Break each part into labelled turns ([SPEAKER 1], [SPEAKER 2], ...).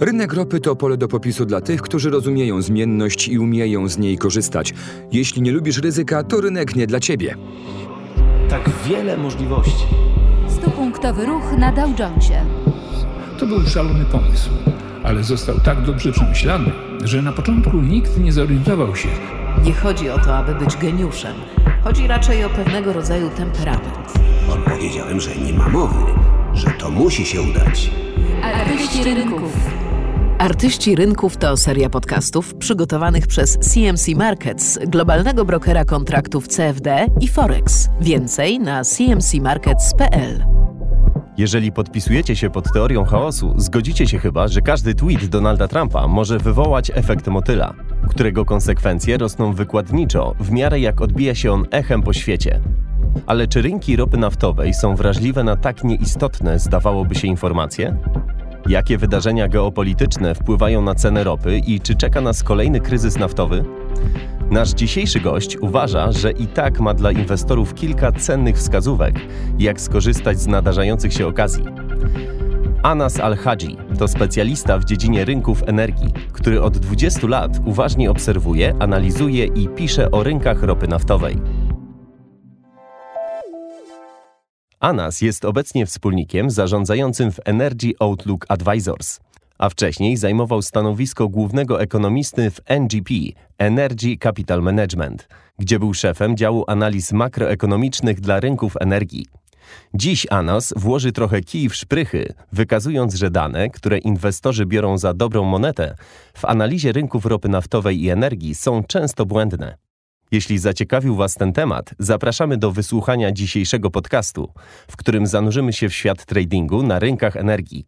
[SPEAKER 1] Rynek ropy to pole do popisu dla tych, którzy rozumieją zmienność i umieją z niej korzystać. Jeśli nie lubisz ryzyka, to rynek nie dla ciebie.
[SPEAKER 2] Tak wiele możliwości.
[SPEAKER 3] Stupunktowy ruch na Dow Jonesie.
[SPEAKER 4] To był szalony pomysł, ale został tak dobrze przemyślany, że na początku nikt nie zorientował się.
[SPEAKER 5] Nie chodzi o to, aby być geniuszem. Chodzi raczej o pewnego rodzaju temperament.
[SPEAKER 6] Powiedziałem, że nie ma mowy, że to musi się udać.
[SPEAKER 3] Artyści rynków.
[SPEAKER 5] Artyści Rynków to seria podcastów przygotowanych przez CMC Markets, globalnego brokera kontraktów CFD i Forex. Więcej na cmcmarkets.pl.
[SPEAKER 2] Jeżeli podpisujecie się pod teorią chaosu, zgodzicie się chyba, że każdy tweet Donalda Trumpa może wywołać efekt motyla, którego konsekwencje rosną wykładniczo w miarę jak odbija się on echem po świecie. Ale czy rynki ropy naftowej są wrażliwe na tak nieistotne, zdawałoby się, informacje? Jakie wydarzenia geopolityczne wpływają na cenę ropy i czy czeka nas kolejny kryzys naftowy? Nasz dzisiejszy gość uważa, że i tak ma dla inwestorów kilka cennych wskazówek, jak skorzystać z nadarzających się okazji. Anas Al-Hadzi to specjalista w dziedzinie rynków energii, który od 20 lat uważnie obserwuje, analizuje i pisze o rynkach ropy naftowej. Anas jest obecnie wspólnikiem zarządzającym w Energy Outlook Advisors, a wcześniej zajmował stanowisko głównego ekonomisty w NGP Energy Capital Management, gdzie był szefem działu analiz makroekonomicznych dla rynków energii. Dziś Anas włoży trochę kij w szprychy, wykazując, że dane, które inwestorzy biorą za dobrą monetę, w analizie rynków ropy naftowej i energii są często błędne. Jeśli zaciekawił Was ten temat, zapraszamy do wysłuchania dzisiejszego podcastu, w którym zanurzymy się w świat tradingu na rynkach energii.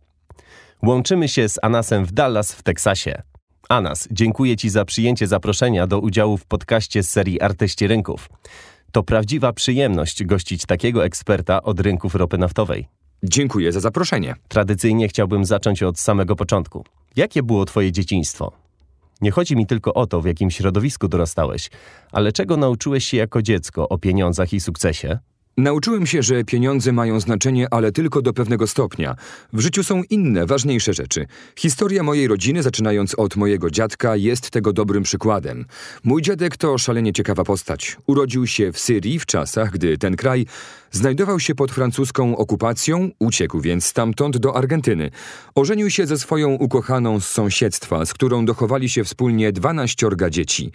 [SPEAKER 2] Łączymy się z Anasem w Dallas w Teksasie. Anas, dziękuję Ci za przyjęcie zaproszenia do udziału w podcaście z serii Artyści Rynków. To prawdziwa przyjemność gościć takiego eksperta od rynków ropy naftowej.
[SPEAKER 1] Dziękuję za zaproszenie.
[SPEAKER 2] Tradycyjnie chciałbym zacząć od samego początku. Jakie było Twoje dzieciństwo? Nie chodzi mi tylko o to, w jakim środowisku dorastałeś, ale czego nauczyłeś się jako dziecko o pieniądzach i sukcesie?
[SPEAKER 1] Nauczyłem się, że pieniądze mają znaczenie, ale tylko do pewnego stopnia. W życiu są inne, ważniejsze rzeczy. Historia mojej rodziny, zaczynając od mojego dziadka, jest tego dobrym przykładem. Mój dziadek to szalenie ciekawa postać. Urodził się w Syrii w czasach, gdy ten kraj znajdował się pod francuską okupacją, uciekł więc stamtąd do Argentyny. Ożenił się ze swoją ukochaną z sąsiedztwa, z którą dochowali się wspólnie dwanaściorga dzieci.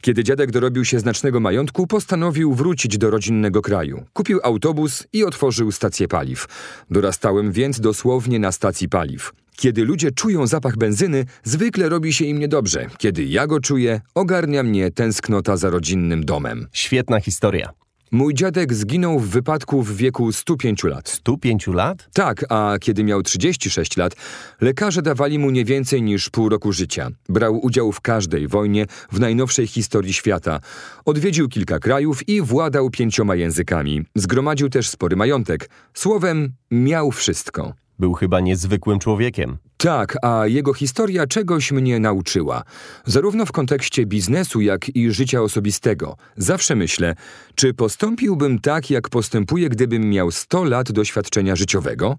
[SPEAKER 1] Kiedy dziadek dorobił się znacznego majątku, postanowił wrócić do rodzinnego kraju. Kupił autobus i otworzył stację paliw. Dorastałem więc dosłownie na stacji paliw. Kiedy ludzie czują zapach benzyny, zwykle robi się im niedobrze. Kiedy ja go czuję, ogarnia mnie tęsknota za rodzinnym domem.
[SPEAKER 2] Świetna historia.
[SPEAKER 1] Mój dziadek zginął w wypadku w wieku 105 lat.
[SPEAKER 2] 105 lat?
[SPEAKER 1] Tak, a kiedy miał 36 lat, lekarze dawali mu nie więcej niż pół roku życia. Brał udział w każdej wojnie w najnowszej historii świata. Odwiedził kilka krajów i władał pięcioma językami. Zgromadził też spory majątek. Słowem, miał wszystko.
[SPEAKER 2] Był chyba niezwykłym człowiekiem.
[SPEAKER 1] Tak, a jego historia czegoś mnie nauczyła. Zarówno w kontekście biznesu, jak i życia osobistego. Zawsze myślę, czy postąpiłbym tak, jak postępuję, gdybym miał 100 lat doświadczenia życiowego?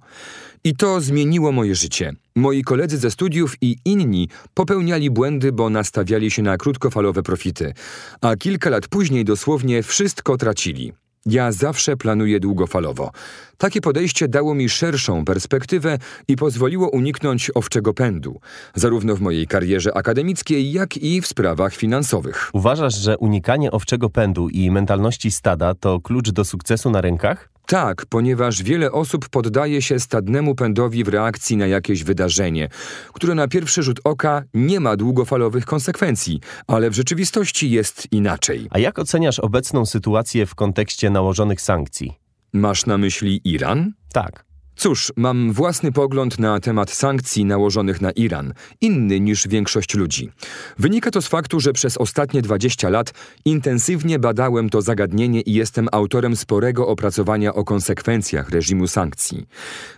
[SPEAKER 1] I to zmieniło moje życie. Moi koledzy ze studiów i inni popełniali błędy, bo nastawiali się na krótkofalowe profity, a kilka lat później dosłownie wszystko tracili. Ja zawsze planuję długofalowo. Takie podejście dało mi szerszą perspektywę i pozwoliło uniknąć owczego pędu, zarówno w mojej karierze akademickiej, jak i w sprawach finansowych.
[SPEAKER 2] Uważasz, że unikanie owczego pędu i mentalności stada to klucz do sukcesu na rynkach?
[SPEAKER 1] Tak, ponieważ wiele osób poddaje się stadnemu pędowi w reakcji na jakieś wydarzenie, które na pierwszy rzut oka nie ma długofalowych konsekwencji, ale w rzeczywistości jest inaczej.
[SPEAKER 2] A jak oceniasz obecną sytuację w kontekście nałożonych sankcji?
[SPEAKER 1] Masz na myśli Iran?
[SPEAKER 2] Tak.
[SPEAKER 1] Cóż, mam własny pogląd na temat sankcji nałożonych na Iran, inny niż większość ludzi. Wynika to z faktu, że przez ostatnie 20 lat intensywnie badałem to zagadnienie i jestem autorem sporego opracowania o konsekwencjach reżimu sankcji.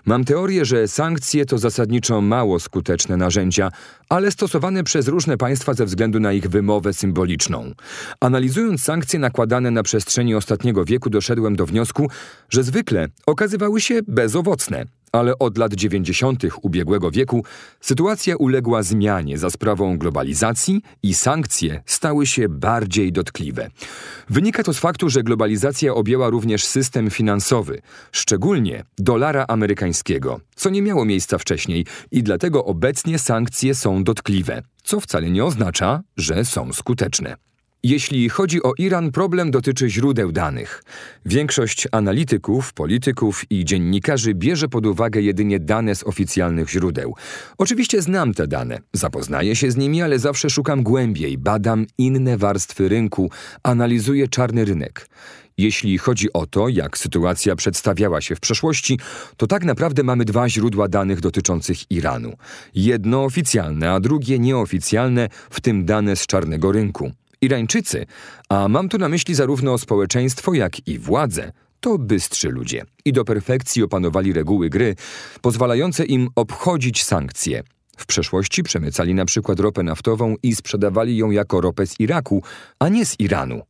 [SPEAKER 1] Mam teorię, że sankcje to zasadniczo mało skuteczne narzędzia, ale stosowane przez różne państwa ze względu na ich wymowę symboliczną. Analizując sankcje nakładane na przestrzeni ostatniego wieku, doszedłem do wniosku, że zwykle okazywały się bezowocne. Ale od lat 90. ubiegłego wieku sytuacja uległa zmianie za sprawą globalizacji i sankcje stały się bardziej dotkliwe. Wynika to z faktu, że globalizacja objęła również system finansowy, szczególnie dolara amerykańskiego, co nie miało miejsca wcześniej i dlatego obecnie sankcje są dotkliwe, co wcale nie oznacza, że są skuteczne. Jeśli chodzi o Iran, problem dotyczy źródeł danych. Większość analityków, polityków i dziennikarzy bierze pod uwagę jedynie dane z oficjalnych źródeł. Oczywiście znam te dane, zapoznaję się z nimi, ale zawsze szukam głębiej, badam inne warstwy rynku, analizuję czarny rynek. Jeśli chodzi o to, jak sytuacja przedstawiała się w przeszłości, to tak naprawdę mamy dwa źródła danych dotyczących Iranu. Jedno oficjalne, a drugie nieoficjalne, w tym dane z czarnego rynku. Irańczycy, a mam tu na myśli zarówno społeczeństwo, jak i władze, to bystrzy ludzie i do perfekcji opanowali reguły gry, pozwalające im obchodzić sankcje. W przeszłości przemycali na przykład ropę naftową i sprzedawali ją jako ropę z Iraku, a nie z Iranu.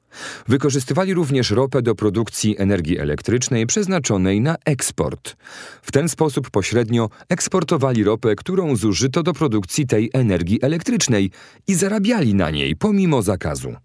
[SPEAKER 1] Wykorzystywali również ropę do produkcji energii elektrycznej przeznaczonej na eksport. W ten sposób pośrednio eksportowali ropę, którą zużyto do produkcji tej energii elektrycznej i zarabiali na niej pomimo zakazu.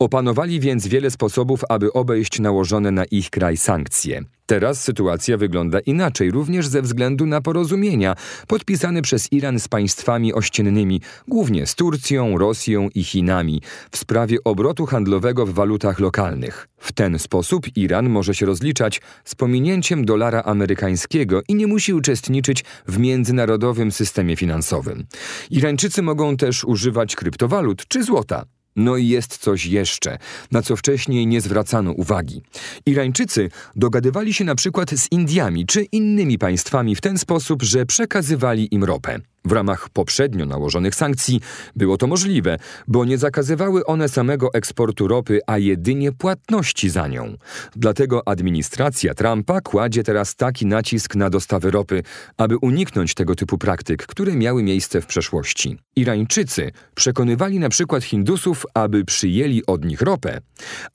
[SPEAKER 1] Opanowali więc wiele sposobów, aby obejść nałożone na ich kraj sankcje. Teraz sytuacja wygląda inaczej, również ze względu na porozumienia podpisane przez Iran z państwami ościennymi, głównie z Turcją, Rosją i Chinami, w sprawie obrotu handlowego w walutach lokalnych. W ten sposób Iran może się rozliczać z pominięciem dolara amerykańskiego i nie musi uczestniczyć w międzynarodowym systemie finansowym. Irańczycy mogą też używać kryptowalut czy złota. No i jest coś jeszcze, na co wcześniej nie zwracano uwagi. Irańczycy dogadywali się na przykład z Indiami czy innymi państwami w ten sposób, że przekazywali im ropę. W ramach poprzednio nałożonych sankcji było to możliwe, bo nie zakazywały one samego eksportu ropy, a jedynie płatności za nią. Dlatego administracja Trumpa kładzie teraz taki nacisk na dostawy ropy, aby uniknąć tego typu praktyk, które miały miejsce w przeszłości. Irańczycy przekonywali na przykład Hindusów, aby przyjęli od nich ropę,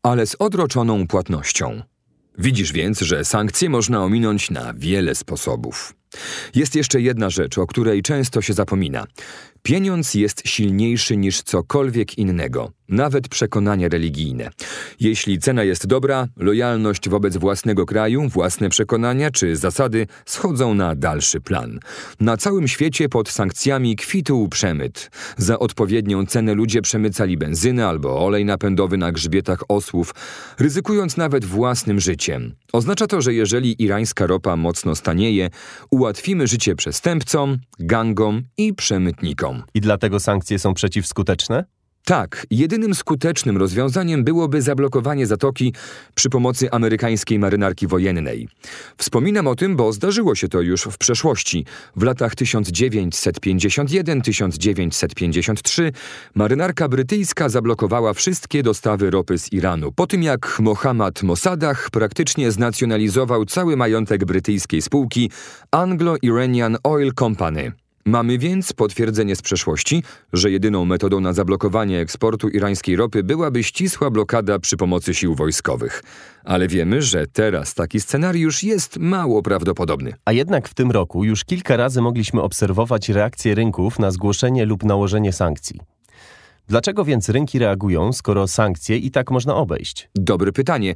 [SPEAKER 1] ale z odroczoną płatnością. Widzisz więc, że sankcje można ominąć na wiele sposobów. Jest jeszcze jedna rzecz, o której często się zapomina. Pieniądz jest silniejszy niż cokolwiek innego, nawet przekonania religijne. Jeśli cena jest dobra, lojalność wobec własnego kraju, własne przekonania czy zasady schodzą na dalszy plan. Na całym świecie pod sankcjami kwitł przemyt. Za odpowiednią cenę ludzie przemycali benzynę albo olej napędowy na grzbietach osłów, ryzykując nawet własnym życiem. Oznacza to, że jeżeli irańska ropa mocno stanieje, ułatwimy życie przestępcom, gangom i przemytnikom.
[SPEAKER 2] I dlatego sankcje są przeciwskuteczne?
[SPEAKER 1] Tak, jedynym skutecznym rozwiązaniem byłoby zablokowanie zatoki przy pomocy amerykańskiej marynarki wojennej. Wspominam o tym, bo zdarzyło się to już w przeszłości. W latach 1951-1953 marynarka brytyjska zablokowała wszystkie dostawy ropy z Iranu, po tym jak Mohammad Mossadegh praktycznie znacjonalizował cały majątek brytyjskiej spółki Anglo-Iranian Oil Company. Mamy więc potwierdzenie z przeszłości, że jedyną metodą na zablokowanie eksportu irańskiej ropy byłaby ścisła blokada przy pomocy sił wojskowych. Ale wiemy, że teraz taki scenariusz jest mało prawdopodobny.
[SPEAKER 2] A jednak w tym roku już kilka razy mogliśmy obserwować reakcje rynków na zgłoszenie lub nałożenie sankcji. Dlaczego więc rynki reagują, skoro sankcje i tak można obejść?
[SPEAKER 1] Dobre pytanie.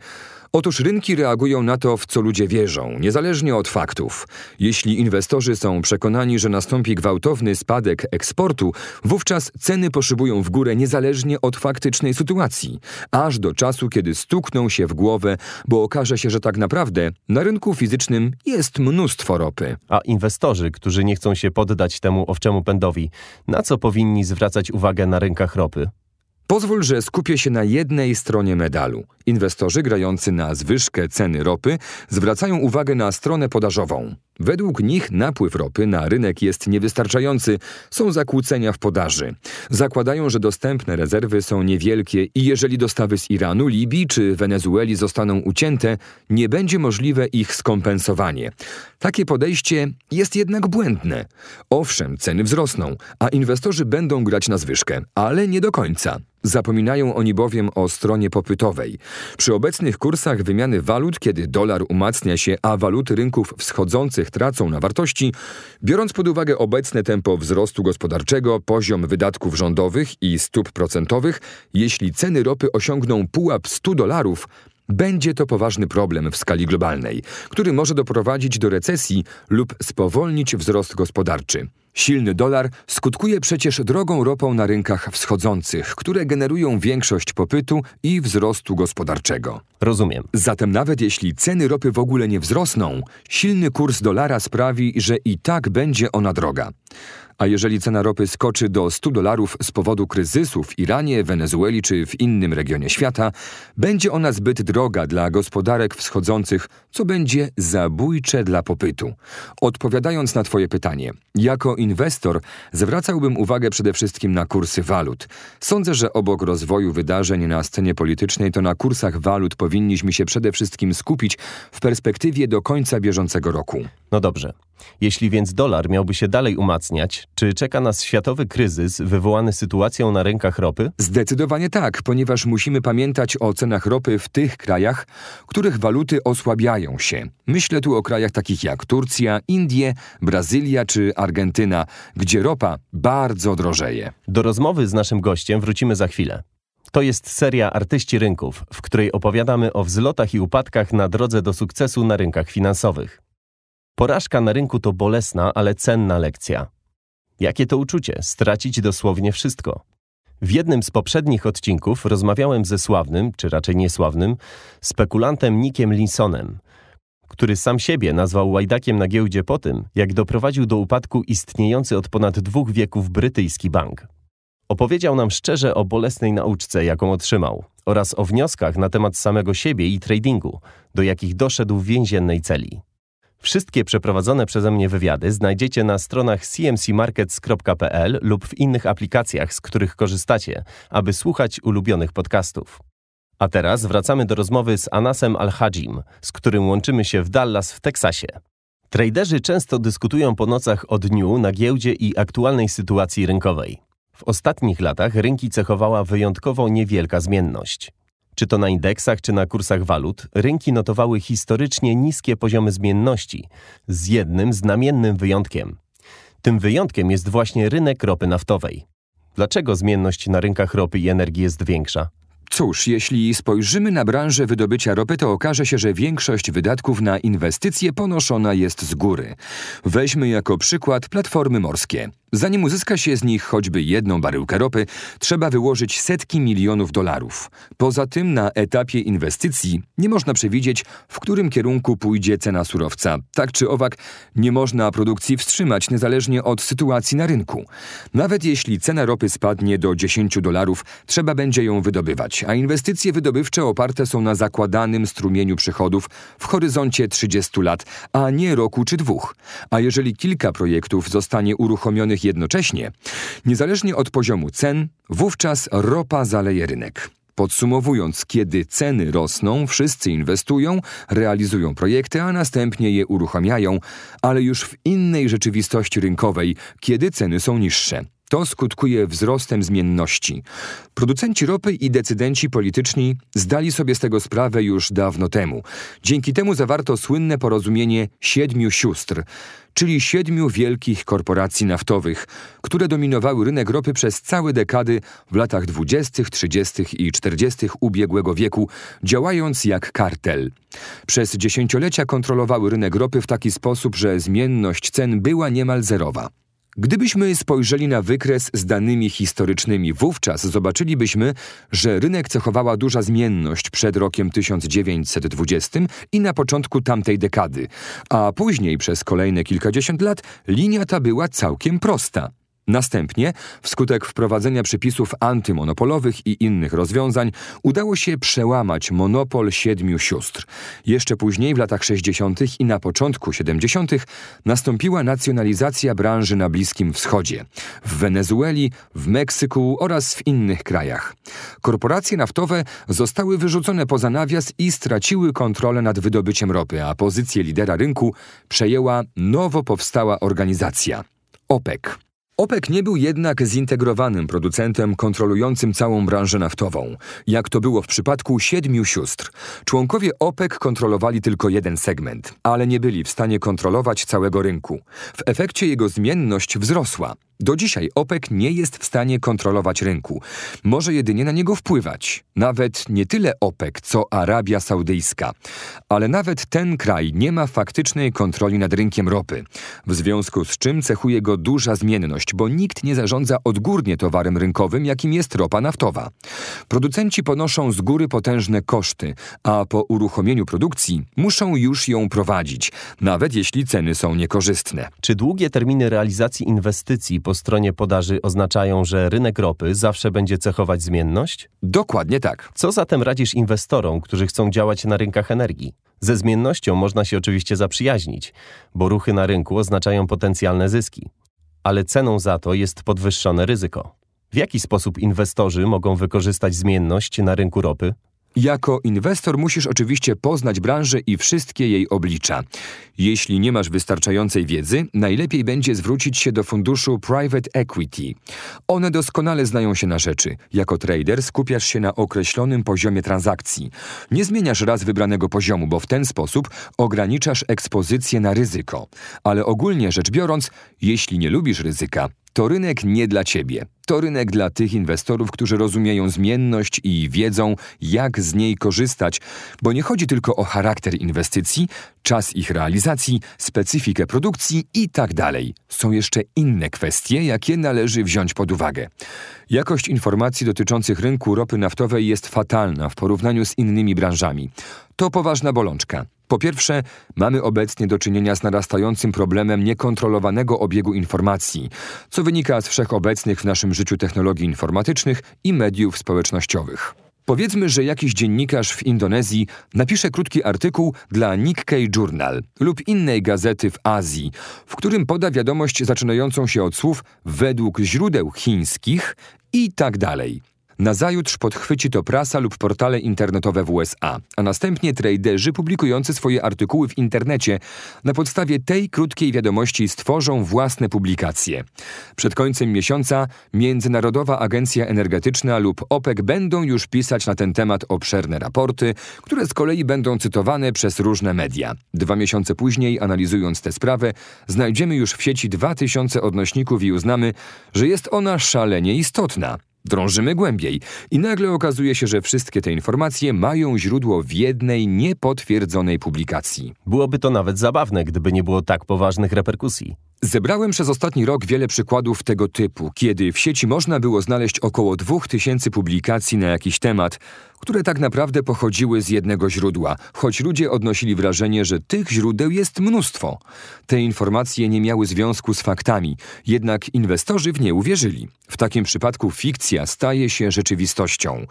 [SPEAKER 1] Otóż rynki reagują na to, w co ludzie wierzą, niezależnie od faktów. Jeśli inwestorzy są przekonani, że nastąpi gwałtowny spadek eksportu, wówczas ceny poszybują w górę niezależnie od faktycznej sytuacji, aż do czasu, kiedy stukną się w głowę, bo okaże się, że tak naprawdę na rynku fizycznym jest mnóstwo ropy.
[SPEAKER 2] A inwestorzy, którzy nie chcą się poddać temu owczemu pędowi, na co powinni zwracać uwagę na rynkach ropy?
[SPEAKER 1] Pozwól, że skupię się na jednej stronie medalu. Inwestorzy grający na zwyżkę ceny ropy zwracają uwagę na stronę podażową. Według nich napływ ropy na rynek jest niewystarczający, są zakłócenia w podaży. Zakładają, że dostępne rezerwy są niewielkie i jeżeli dostawy z Iranu, Libii czy Wenezueli zostaną ucięte, nie będzie możliwe ich skompensowanie. Takie podejście jest jednak błędne. Owszem, ceny wzrosną, a inwestorzy będą grać na zwyżkę, ale nie do końca. Zapominają oni bowiem o stronie popytowej. Przy obecnych kursach wymiany walut, kiedy dolar umacnia się, a waluty rynków wschodzących tracą na wartości, biorąc pod uwagę obecne tempo wzrostu gospodarczego, poziom wydatków rządowych i stóp procentowych, jeśli ceny ropy osiągną pułap 100 dolarów, będzie to poważny problem w skali globalnej, który może doprowadzić do recesji lub spowolnić wzrost gospodarczy. Silny dolar skutkuje przecież drogą ropą na rynkach wschodzących, które generują większość popytu i wzrostu gospodarczego.
[SPEAKER 2] Rozumiem.
[SPEAKER 1] Zatem nawet jeśli ceny ropy w ogóle nie wzrosną, silny kurs dolara sprawi, że i tak będzie ona droga. A jeżeli cena ropy skoczy do 100 dolarów z powodu kryzysu w Iranie, Wenezueli czy w innym regionie świata, będzie ona zbyt droga dla gospodarek wschodzących, co będzie zabójcze dla popytu. Odpowiadając na Twoje pytanie, jako inwestor zwracałbym uwagę przede wszystkim na kursy walut. Sądzę, że obok rozwoju wydarzeń na scenie politycznej, to na kursach walut powinniśmy się przede wszystkim skupić w perspektywie do końca bieżącego roku.
[SPEAKER 2] No dobrze. Jeśli więc dolar miałby się dalej umacniać, czy czeka nas światowy kryzys wywołany sytuacją na rynkach ropy?
[SPEAKER 1] Zdecydowanie tak, ponieważ musimy pamiętać o cenach ropy w tych krajach, których waluty osłabiają się. Myślę tu o krajach takich jak Turcja, Indie, Brazylia czy Argentyna, gdzie ropa bardzo drożeje.
[SPEAKER 2] Do rozmowy z naszym gościem wrócimy za chwilę. To jest seria Artyści Rynków, w której opowiadamy o wzlotach i upadkach na drodze do sukcesu na rynkach finansowych. Porażka na rynku to bolesna, ale cenna lekcja. Jakie to uczucie stracić dosłownie wszystko? W jednym z poprzednich odcinków rozmawiałem ze sławnym, czy raczej niesławnym, spekulantem Nickiem Linsonem, który sam siebie nazwał łajdakiem na giełdzie po tym, jak doprowadził do upadku istniejący od ponad dwóch wieków brytyjski bank. Opowiedział nam szczerze o bolesnej nauczce, jaką otrzymał, oraz o wnioskach na temat samego siebie i tradingu, do jakich doszedł w więziennej celi. Wszystkie przeprowadzone przeze mnie wywiady znajdziecie na stronach cmcmarkets.pl lub w innych aplikacjach, z których korzystacie, aby słuchać ulubionych podcastów. A teraz wracamy do rozmowy z Anasem Al-Hajim, z którym łączymy się w Dallas w Teksasie. Traderzy często dyskutują po nocach o dniu na giełdzie i aktualnej sytuacji rynkowej. W ostatnich latach rynki cechowała wyjątkowo niewielka zmienność. Czy to na indeksach, czy na kursach walut, rynki notowały historycznie niskie poziomy zmienności, z jednym znamiennym wyjątkiem. Tym wyjątkiem jest właśnie rynek ropy naftowej. Dlaczego zmienność na rynkach ropy i energii jest większa?
[SPEAKER 1] Cóż, jeśli spojrzymy na branżę wydobycia ropy, to okaże się, że większość wydatków na inwestycje ponoszona jest z góry. Weźmy jako przykład platformy morskie. Zanim uzyska się z nich choćby jedną baryłkę ropy, trzeba wyłożyć setki milionów dolarów. Poza tym na etapie inwestycji nie można przewidzieć, w którym kierunku pójdzie cena surowca. Tak czy owak, nie można produkcji wstrzymać niezależnie od sytuacji na rynku. Nawet jeśli cena ropy spadnie do 10 dolarów, trzeba będzie ją wydobywać, a inwestycje wydobywcze oparte są na zakładanym strumieniu przychodów w horyzoncie 30 lat, a nie roku czy dwóch. A jeżeli kilka projektów zostanie uruchomionych jednocześnie, niezależnie od poziomu cen, wówczas ropa zaleje rynek. Podsumowując, kiedy ceny rosną, wszyscy inwestują, realizują projekty, a następnie je uruchamiają, ale już w innej rzeczywistości rynkowej, kiedy ceny są niższe. To skutkuje wzrostem zmienności. Producenci ropy i decydenci polityczni zdali sobie z tego sprawę już dawno temu. Dzięki temu zawarto słynne porozumienie siedmiu sióstr, czyli siedmiu wielkich korporacji naftowych, które dominowały rynek ropy przez całe dekady w latach 20., 30. i 40. ubiegłego wieku, działając jak kartel. Przez dziesięciolecia kontrolowały rynek ropy w taki sposób, że zmienność cen była niemal zerowa. Gdybyśmy spojrzeli na wykres z danymi historycznymi, wówczas zobaczylibyśmy, że rynek cechowała duża zmienność przed rokiem 1920 i na początku tamtej dekady, a później przez kolejne kilkadziesiąt lat linia ta była całkiem prosta. Następnie, wskutek wprowadzenia przepisów antymonopolowych i innych rozwiązań, udało się przełamać monopol siedmiu sióstr. Jeszcze później, w latach 60. i na początku 70. nastąpiła nacjonalizacja branży na Bliskim Wschodzie, w Wenezueli, w Meksyku oraz w innych krajach. Korporacje naftowe zostały wyrzucone poza nawias i straciły kontrolę nad wydobyciem ropy, a pozycję lidera rynku przejęła nowo powstała organizacja OPEC. OPEC nie był jednak zintegrowanym producentem kontrolującym całą branżę naftową, jak to było w przypadku siedmiu sióstr. Członkowie OPEC kontrolowali tylko jeden segment, ale nie byli w stanie kontrolować całego rynku. W efekcie jego zmienność wzrosła. Do dzisiaj OPEC nie jest w stanie kontrolować rynku. Może jedynie na niego wpływać. Nawet nie tyle OPEC, co Arabia Saudyjska. Ale nawet ten kraj nie ma faktycznej kontroli nad rynkiem ropy. W związku z czym cechuje go duża zmienność, bo nikt nie zarządza odgórnie towarem rynkowym, jakim jest ropa naftowa. Producenci ponoszą z góry potężne koszty, a po uruchomieniu produkcji muszą już ją prowadzić, nawet jeśli ceny są niekorzystne.
[SPEAKER 2] Czy długie terminy realizacji inwestycji po stronie podaży oznaczają, że rynek ropy zawsze będzie cechować zmienność?
[SPEAKER 1] Dokładnie tak.
[SPEAKER 2] Co zatem radzisz inwestorom, którzy chcą działać na rynkach energii? Ze zmiennością można się oczywiście zaprzyjaźnić, bo ruchy na rynku oznaczają potencjalne zyski. Ale ceną za to jest podwyższone ryzyko. W jaki sposób inwestorzy mogą wykorzystać zmienność na rynku ropy?
[SPEAKER 1] Jako inwestor musisz oczywiście poznać branżę i wszystkie jej oblicza. Jeśli nie masz wystarczającej wiedzy, najlepiej będzie zwrócić się do funduszu Private Equity. One doskonale znają się na rzeczy. Jako trader skupiasz się na określonym poziomie transakcji. Nie zmieniasz raz wybranego poziomu, bo w ten sposób ograniczasz ekspozycję na ryzyko. Ale ogólnie rzecz biorąc, jeśli nie lubisz ryzyka, to rynek nie dla ciebie. To rynek dla tych inwestorów, którzy rozumieją zmienność i wiedzą, jak z niej korzystać, bo nie chodzi tylko o charakter inwestycji, czas ich realizacji, specyfikę produkcji i tak dalej. Są jeszcze inne kwestie, jakie należy wziąć pod uwagę. Jakość informacji dotyczących rynku ropy naftowej jest fatalna w porównaniu z innymi branżami. To poważna bolączka. Po pierwsze, mamy obecnie do czynienia z narastającym problemem niekontrolowanego obiegu informacji, co wynika z wszechobecnych w naszym życiu technologii informatycznych i mediów społecznościowych. Powiedzmy, że jakiś dziennikarz w Indonezji napisze krótki artykuł dla Nikkei Journal lub innej gazety w Azji, w którym poda wiadomość zaczynającą się od słów według źródeł chińskich i tak dalej. Nazajutrz podchwyci to prasa lub portale internetowe w USA, a następnie traderzy publikujący swoje artykuły w internecie na podstawie tej krótkiej wiadomości stworzą własne publikacje. Przed końcem miesiąca Międzynarodowa Agencja Energetyczna lub OPEC będą już pisać na ten temat obszerne raporty, które z kolei będą cytowane przez różne media. Dwa miesiące później, analizując tę sprawę, znajdziemy już w sieci 2000 odnośników i uznamy, że jest ona szalenie istotna. Drążymy głębiej i nagle okazuje się, że wszystkie te informacje mają źródło w jednej niepotwierdzonej publikacji.
[SPEAKER 2] Byłoby to nawet zabawne, gdyby nie było tak poważnych reperkusji.
[SPEAKER 1] Zebrałem przez ostatni rok wiele przykładów tego typu, kiedy w sieci można było znaleźć około 2000 publikacji na jakiś temat, które tak naprawdę pochodziły z jednego źródła, choć ludzie odnosili wrażenie, że tych źródeł jest mnóstwo. Te informacje nie miały związku z faktami, jednak inwestorzy w nie uwierzyli. W takim przypadku fikcja staje się rzeczywistością.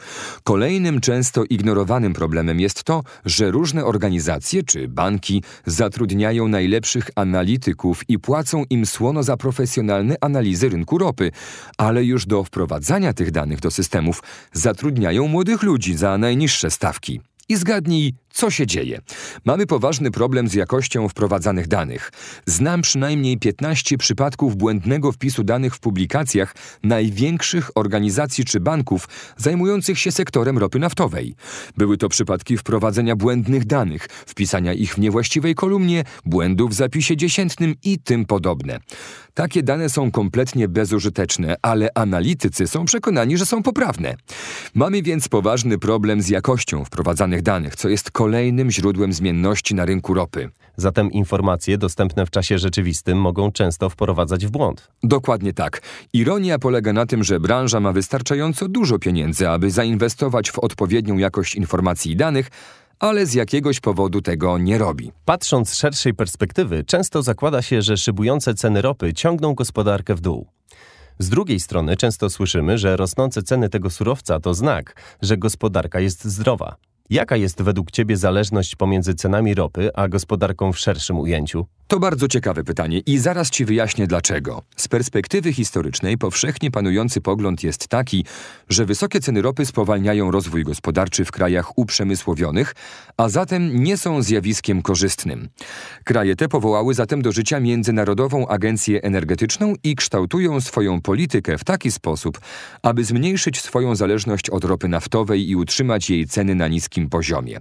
[SPEAKER 1] Kolejnym często ignorowanym problemem jest to, że różne organizacje czy banki zatrudniają najlepszych analityków i płacą im słono za profesjonalne analizy rynku ropy, ale już do wprowadzania tych danych do systemów zatrudniają młodych ludzi za najniższe stawki. I zgadnij, co się dzieje. Mamy poważny problem z jakością wprowadzanych danych. Znam przynajmniej 15 przypadków błędnego wpisu danych w publikacjach największych organizacji czy banków zajmujących się sektorem ropy naftowej. Były to przypadki wprowadzenia błędnych danych, wpisania ich w niewłaściwej kolumnie, błędów w zapisie dziesiętnym i tym podobne. Takie dane są kompletnie bezużyteczne, ale analitycy są przekonani, że są poprawne. Mamy więc poważny problem z jakością wprowadzanych danych, co jest kolejnym źródłem zmienności na rynku ropy.
[SPEAKER 2] Zatem informacje dostępne w czasie rzeczywistym mogą często wprowadzać w błąd.
[SPEAKER 1] Dokładnie tak. Ironia polega na tym, że branża ma wystarczająco dużo pieniędzy, aby zainwestować w odpowiednią jakość informacji i danych, ale z jakiegoś powodu tego nie robi.
[SPEAKER 2] Patrząc z szerszej perspektywy, często zakłada się, że szybujące ceny ropy ciągną gospodarkę w dół. Z drugiej strony często słyszymy, że rosnące ceny tego surowca to znak, że gospodarka jest zdrowa. Jaka jest według Ciebie zależność pomiędzy cenami ropy a gospodarką w szerszym ujęciu?
[SPEAKER 1] To bardzo ciekawe pytanie i zaraz Ci wyjaśnię dlaczego. Z perspektywy historycznej powszechnie panujący pogląd jest taki, że wysokie ceny ropy spowalniają rozwój gospodarczy w krajach uprzemysłowionych, a zatem nie są zjawiskiem korzystnym. Kraje te powołały zatem do życia Międzynarodową Agencję Energetyczną i kształtują swoją politykę w taki sposób, aby zmniejszyć swoją zależność od ropy naftowej i utrzymać jej ceny na niskim poziomie.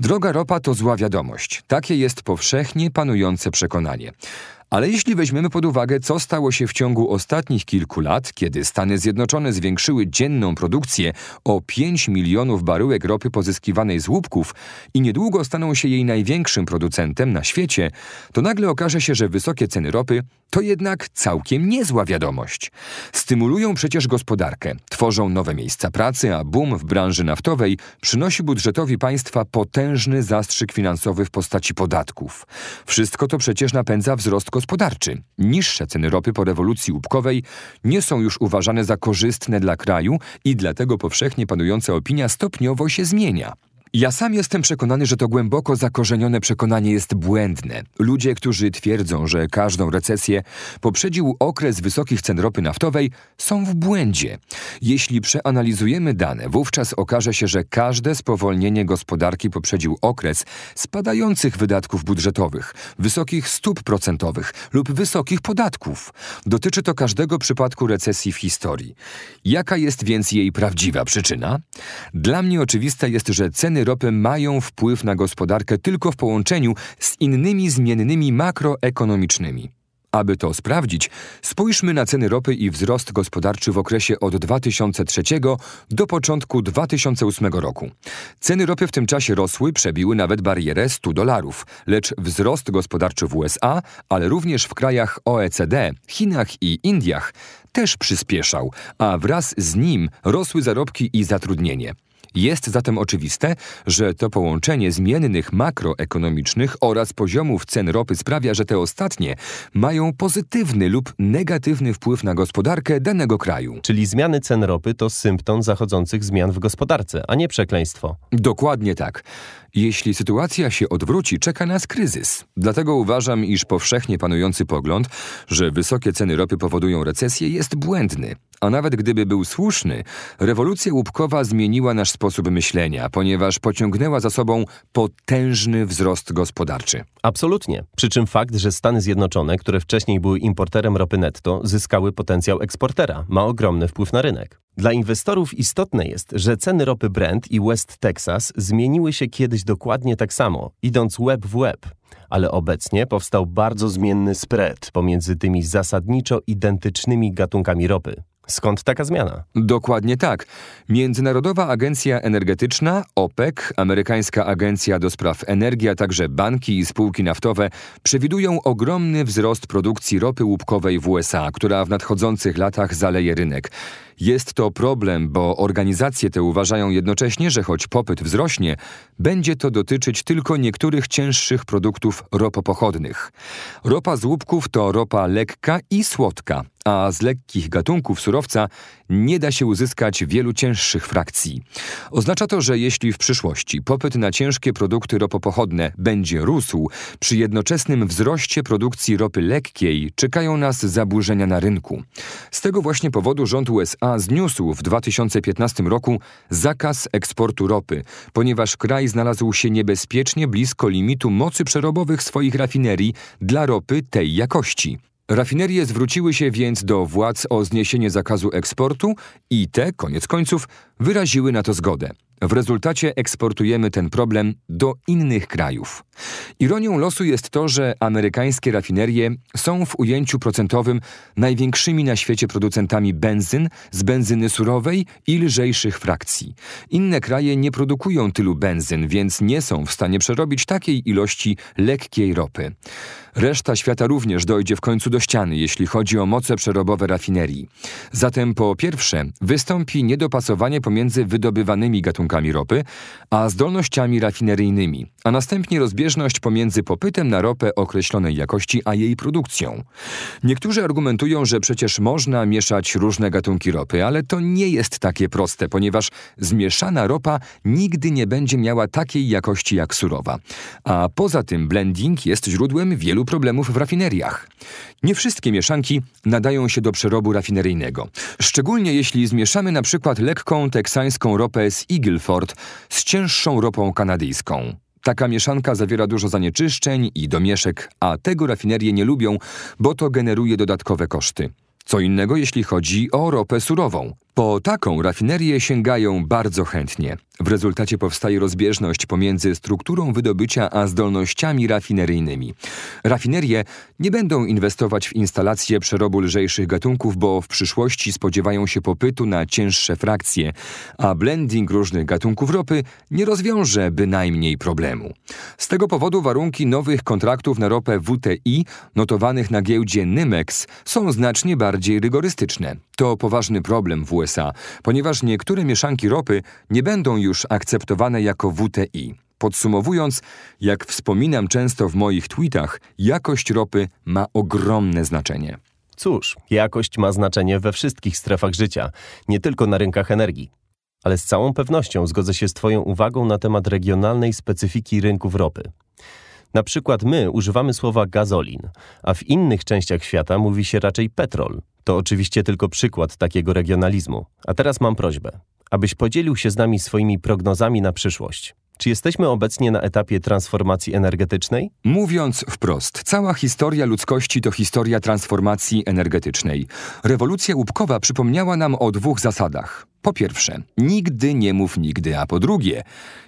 [SPEAKER 1] Droga ropa to zła wiadomość. Takie jest powszechnie panujące przekonanie. Ale jeśli weźmiemy pod uwagę, co stało się w ciągu ostatnich kilku lat, kiedy Stany Zjednoczone zwiększyły dzienną produkcję o 5 milionów baryłek ropy pozyskiwanej z łupków i niedługo staną się jej największym producentem na świecie, to nagle okaże się, że wysokie ceny ropy to jednak całkiem niezła wiadomość. Stymulują przecież gospodarkę, tworzą nowe miejsca pracy, a boom w branży naftowej przynosi budżetowi państwa potężny zastrzyk finansowy w postaci podatków. Wszystko to przecież napędza wzrost gospodarczy. Niższe ceny ropy po rewolucji łupkowej nie są już uważane za korzystne dla kraju i dlatego powszechnie panująca opinia stopniowo się zmienia. Ja sam jestem przekonany, że to głęboko zakorzenione przekonanie jest błędne. Ludzie, którzy twierdzą, że każdą recesję poprzedził okres wysokich cen ropy naftowej, są w błędzie. Jeśli przeanalizujemy dane, wówczas okaże się, że każde spowolnienie gospodarki poprzedził okres spadających wydatków budżetowych, wysokich stóp procentowych lub wysokich podatków. Dotyczy to każdego przypadku recesji w historii. Jaka jest więc jej prawdziwa przyczyna? Dla mnie oczywiste jest, że ceny ropy mają wpływ na gospodarkę tylko w połączeniu z innymi zmiennymi makroekonomicznymi. Aby to sprawdzić, spójrzmy na ceny ropy i wzrost gospodarczy w okresie od 2003 do początku 2008 roku. Ceny ropy w tym czasie rosły, przebiły nawet barierę 100 dolarów, lecz wzrost gospodarczy w USA, ale również w krajach OECD, Chinach i Indiach też przyspieszał, a wraz z nim rosły zarobki i zatrudnienie. Jest zatem oczywiste, że to połączenie zmiennych makroekonomicznych oraz poziomów cen ropy sprawia, że te ostatnie mają pozytywny lub negatywny wpływ na gospodarkę danego kraju.
[SPEAKER 2] Czyli zmiany cen ropy to symptom zachodzących zmian w gospodarce, a nie przekleństwo.
[SPEAKER 1] Dokładnie tak. Jeśli sytuacja się odwróci, czeka nas kryzys. Dlatego uważam, iż powszechnie panujący pogląd, że wysokie ceny ropy powodują recesję, jest błędny. A nawet gdyby był słuszny, rewolucja łupkowa zmieniła nasz sposób myślenia, ponieważ pociągnęła za sobą potężny wzrost gospodarczy.
[SPEAKER 2] Absolutnie. Przy czym fakt, że Stany Zjednoczone, które wcześniej były importerem ropy netto, zyskały potencjał eksportera, ma ogromny wpływ na rynek. Dla inwestorów istotne jest, że ceny ropy Brent i West Texas zmieniły się kiedyś dokładnie tak samo, idąc łeb w łeb. Ale obecnie powstał bardzo zmienny spread pomiędzy tymi zasadniczo identycznymi gatunkami ropy. Skąd taka zmiana?
[SPEAKER 1] Dokładnie tak. Międzynarodowa Agencja Energetyczna, OPEC, Amerykańska Agencja do Spraw Energii, a także banki i spółki naftowe przewidują ogromny wzrost produkcji ropy łupkowej w USA, która w nadchodzących latach zaleje rynek. Jest to problem, bo organizacje te uważają jednocześnie, że choć popyt wzrośnie, będzie to dotyczyć tylko niektórych cięższych produktów ropopochodnych. Ropa z łupków to ropa lekka i słodka, a z lekkich gatunków surowca nie da się uzyskać wielu cięższych frakcji. Oznacza to, że jeśli w przyszłości popyt na ciężkie produkty ropopochodne będzie rósł, przy jednoczesnym wzroście produkcji ropy lekkiej czekają nas zaburzenia na rynku. Z tego właśnie powodu rząd USA zniósł w 2015 roku zakaz eksportu ropy, ponieważ kraj znalazł się niebezpiecznie blisko limitu mocy przerobowych swoich rafinerii dla ropy tej jakości. Rafinerie zwróciły się więc do władz o zniesienie zakazu eksportu i te, koniec końców, wyraziły na to zgodę. W rezultacie eksportujemy ten problem do innych krajów. Ironią losu jest to, że amerykańskie rafinerie są w ujęciu procentowym największymi na świecie producentami benzyn z benzyny surowej i lżejszych frakcji. Inne kraje nie produkują tylu benzyn, więc nie są w stanie przerobić takiej ilości lekkiej ropy. Reszta świata również dojdzie w końcu do ściany, jeśli chodzi o moce przerobowe rafinerii. Zatem po pierwsze wystąpi niedopasowanie pomiędzy wydobywanymi gatunkami gatunkami ropy, a zdolnościami rafineryjnymi, a następnie rozbieżność pomiędzy popytem na ropę określonej jakości a jej produkcją. Niektórzy argumentują, że przecież można mieszać różne gatunki ropy, ale to nie jest takie proste, ponieważ zmieszana ropa nigdy nie będzie miała takiej jakości jak surowa. A poza tym blending jest źródłem wielu problemów w rafineriach. Nie wszystkie mieszanki nadają się do przerobu rafineryjnego. Szczególnie jeśli zmieszamy na przykład lekką teksańską ropę z Eagleford z cięższą ropą kanadyjską. Taka mieszanka zawiera dużo zanieczyszczeń i domieszek, a tego rafinerie nie lubią, bo to generuje dodatkowe koszty. Co innego jeśli chodzi o ropę surową. Po taką rafinerię sięgają bardzo chętnie. W rezultacie powstaje rozbieżność pomiędzy strukturą wydobycia a zdolnościami rafineryjnymi. Rafinerie nie będą inwestować w instalacje przerobu lżejszych gatunków, bo w przyszłości spodziewają się popytu na cięższe frakcje, a blending różnych gatunków ropy nie rozwiąże bynajmniej problemu. Z tego powodu warunki nowych kontraktów na ropę WTI notowanych na giełdzie Nymex są znacznie bardziej rygorystyczne. To poważny problem w USA, ponieważ niektóre mieszanki ropy nie będą już akceptowane jako WTI. Podsumowując, jak wspominam często w moich tweetach, jakość ropy ma ogromne znaczenie.
[SPEAKER 2] Cóż, jakość ma znaczenie we wszystkich strefach życia, nie tylko na rynkach energii. Ale z całą pewnością zgodzę się z Twoją uwagą na temat regionalnej specyfiki rynków ropy. Na przykład my używamy słowa gazolin, a w innych częściach świata mówi się raczej petrol. To oczywiście tylko przykład takiego regionalizmu. A teraz mam prośbę, abyś podzielił się z nami swoimi prognozami na przyszłość. Czy jesteśmy obecnie na etapie transformacji energetycznej?
[SPEAKER 1] Mówiąc wprost, cała historia ludzkości to historia transformacji energetycznej. Rewolucja łupkowa przypomniała nam o dwóch zasadach. Po pierwsze, nigdy nie mów nigdy, a po drugie,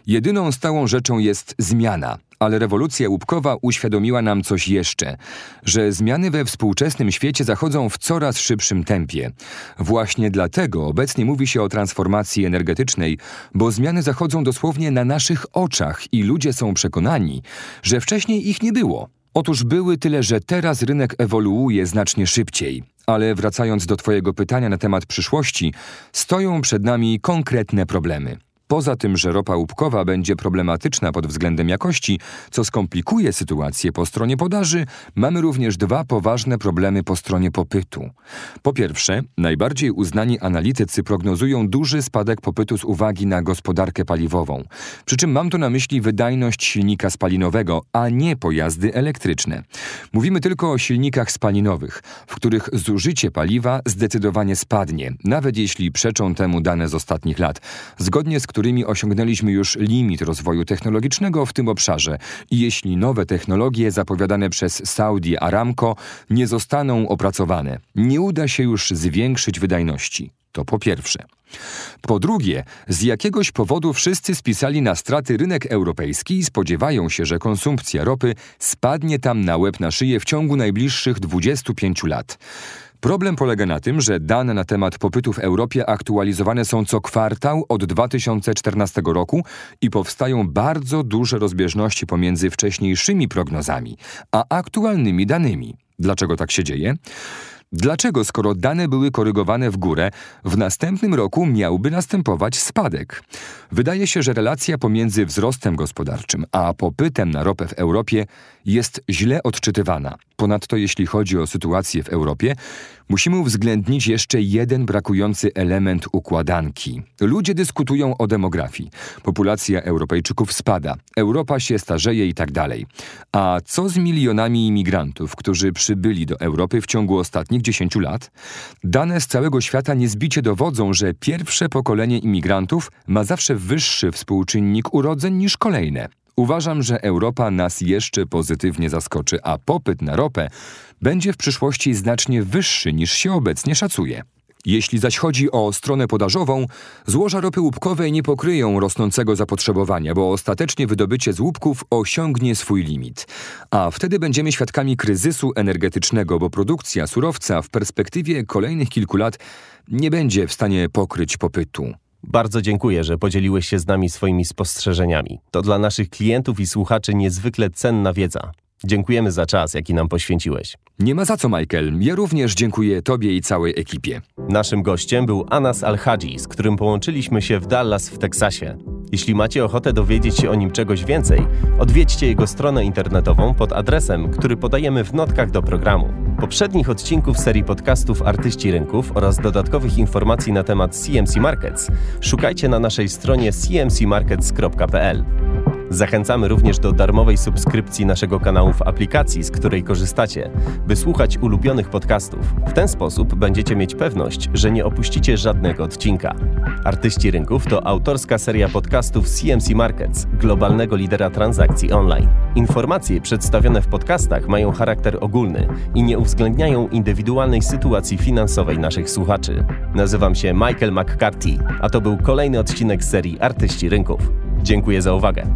[SPEAKER 1] jedyną stałą rzeczą jest zmiana. Ale rewolucja łupkowa uświadomiła nam coś jeszcze, że zmiany we współczesnym świecie zachodzą w coraz szybszym tempie. Właśnie dlatego obecnie mówi się o transformacji energetycznej, bo zmiany zachodzą dosłownie na naszych oczach i ludzie są przekonani, że wcześniej ich nie było. Otóż były tyle, że teraz rynek ewoluuje znacznie szybciej. Ale wracając do Twojego pytania na temat przyszłości, stoją przed nami konkretne problemy. Poza tym, że ropa łupkowa będzie problematyczna pod względem jakości, co skomplikuje sytuację po stronie podaży, mamy również dwa poważne problemy po stronie popytu. Po pierwsze, najbardziej uznani analitycy prognozują duży spadek popytu z uwagi na gospodarkę paliwową. Przy czym mam tu na myśli wydajność silnika spalinowego, a nie pojazdy elektryczne. Mówimy tylko o silnikach spalinowych, w których zużycie paliwa zdecydowanie spadnie, nawet jeśli przeczą temu dane z ostatnich lat, zgodnie z którymi osiągnęliśmy już limit rozwoju technologicznego w tym obszarze i jeśli nowe technologie zapowiadane przez Saudi Aramco nie zostaną opracowane, nie uda się już zwiększyć wydajności. To po pierwsze. Po drugie, z jakiegoś powodu wszyscy spisali na straty rynek europejski i spodziewają się, że konsumpcja ropy spadnie tam na łeb na szyję w ciągu najbliższych 25 lat. Problem polega na tym, że dane na temat popytu w Europie aktualizowane są co kwartał od 2014 roku i powstają bardzo duże rozbieżności pomiędzy wcześniejszymi prognozami a aktualnymi danymi. Dlaczego tak się dzieje? Dlaczego, skoro dane były korygowane w górę, w następnym roku miałby następować spadek? Wydaje się, że relacja pomiędzy wzrostem gospodarczym a popytem na ropę w Europie jest źle odczytywana. Ponadto, jeśli chodzi o sytuację w Europie, musimy uwzględnić jeszcze jeden brakujący element układanki. Ludzie dyskutują o demografii. Populacja Europejczyków spada, Europa się starzeje i tak. A co z milionami imigrantów, którzy przybyli do Europy w ciągu ostatnich 10 lat? Dane z całego świata niezbicie dowodzą, że pierwsze pokolenie imigrantów ma zawsze wyższy współczynnik urodzeń niż kolejne. Uważam, że Europa nas jeszcze pozytywnie zaskoczy, a popyt na ropę będzie w przyszłości znacznie wyższy niż się obecnie szacuje. Jeśli zaś chodzi o stronę podażową, złoża ropy łupkowej nie pokryją rosnącego zapotrzebowania, bo ostatecznie wydobycie z łupków osiągnie swój limit. A wtedy będziemy świadkami kryzysu energetycznego, bo produkcja surowca w perspektywie kolejnych kilku lat nie będzie w stanie pokryć popytu.
[SPEAKER 2] Bardzo dziękuję, że podzieliłeś się z nami swoimi spostrzeżeniami. To dla naszych klientów i słuchaczy niezwykle cenna wiedza. Dziękujemy za czas, jaki nam poświęciłeś.
[SPEAKER 1] Nie ma za co, Michael. Ja również dziękuję Tobie i całej ekipie.
[SPEAKER 2] Naszym gościem był Anas Al-Hadzi, z którym połączyliśmy się w Dallas w Teksasie. Jeśli macie ochotę dowiedzieć się o nim czegoś więcej, odwiedźcie jego stronę internetową pod adresem, który podajemy w notkach do programu. Poprzednich odcinków serii podcastów Artyści Rynków oraz dodatkowych informacji na temat CMC Markets szukajcie na naszej stronie cmcmarkets.pl. Zachęcamy również do darmowej subskrypcji naszego kanału w aplikacji, z której korzystacie, by słuchać ulubionych podcastów. W ten sposób będziecie mieć pewność, że nie opuścicie żadnego odcinka. Artyści Rynków to autorska seria podcastów CMC Markets, globalnego lidera transakcji online. Informacje przedstawione w podcastach mają charakter ogólny i nie uwzględniają indywidualnej sytuacji finansowej naszych słuchaczy. Nazywam się Michael McCarthy, a to był kolejny odcinek serii Artyści Rynków. Dziękuję za uwagę.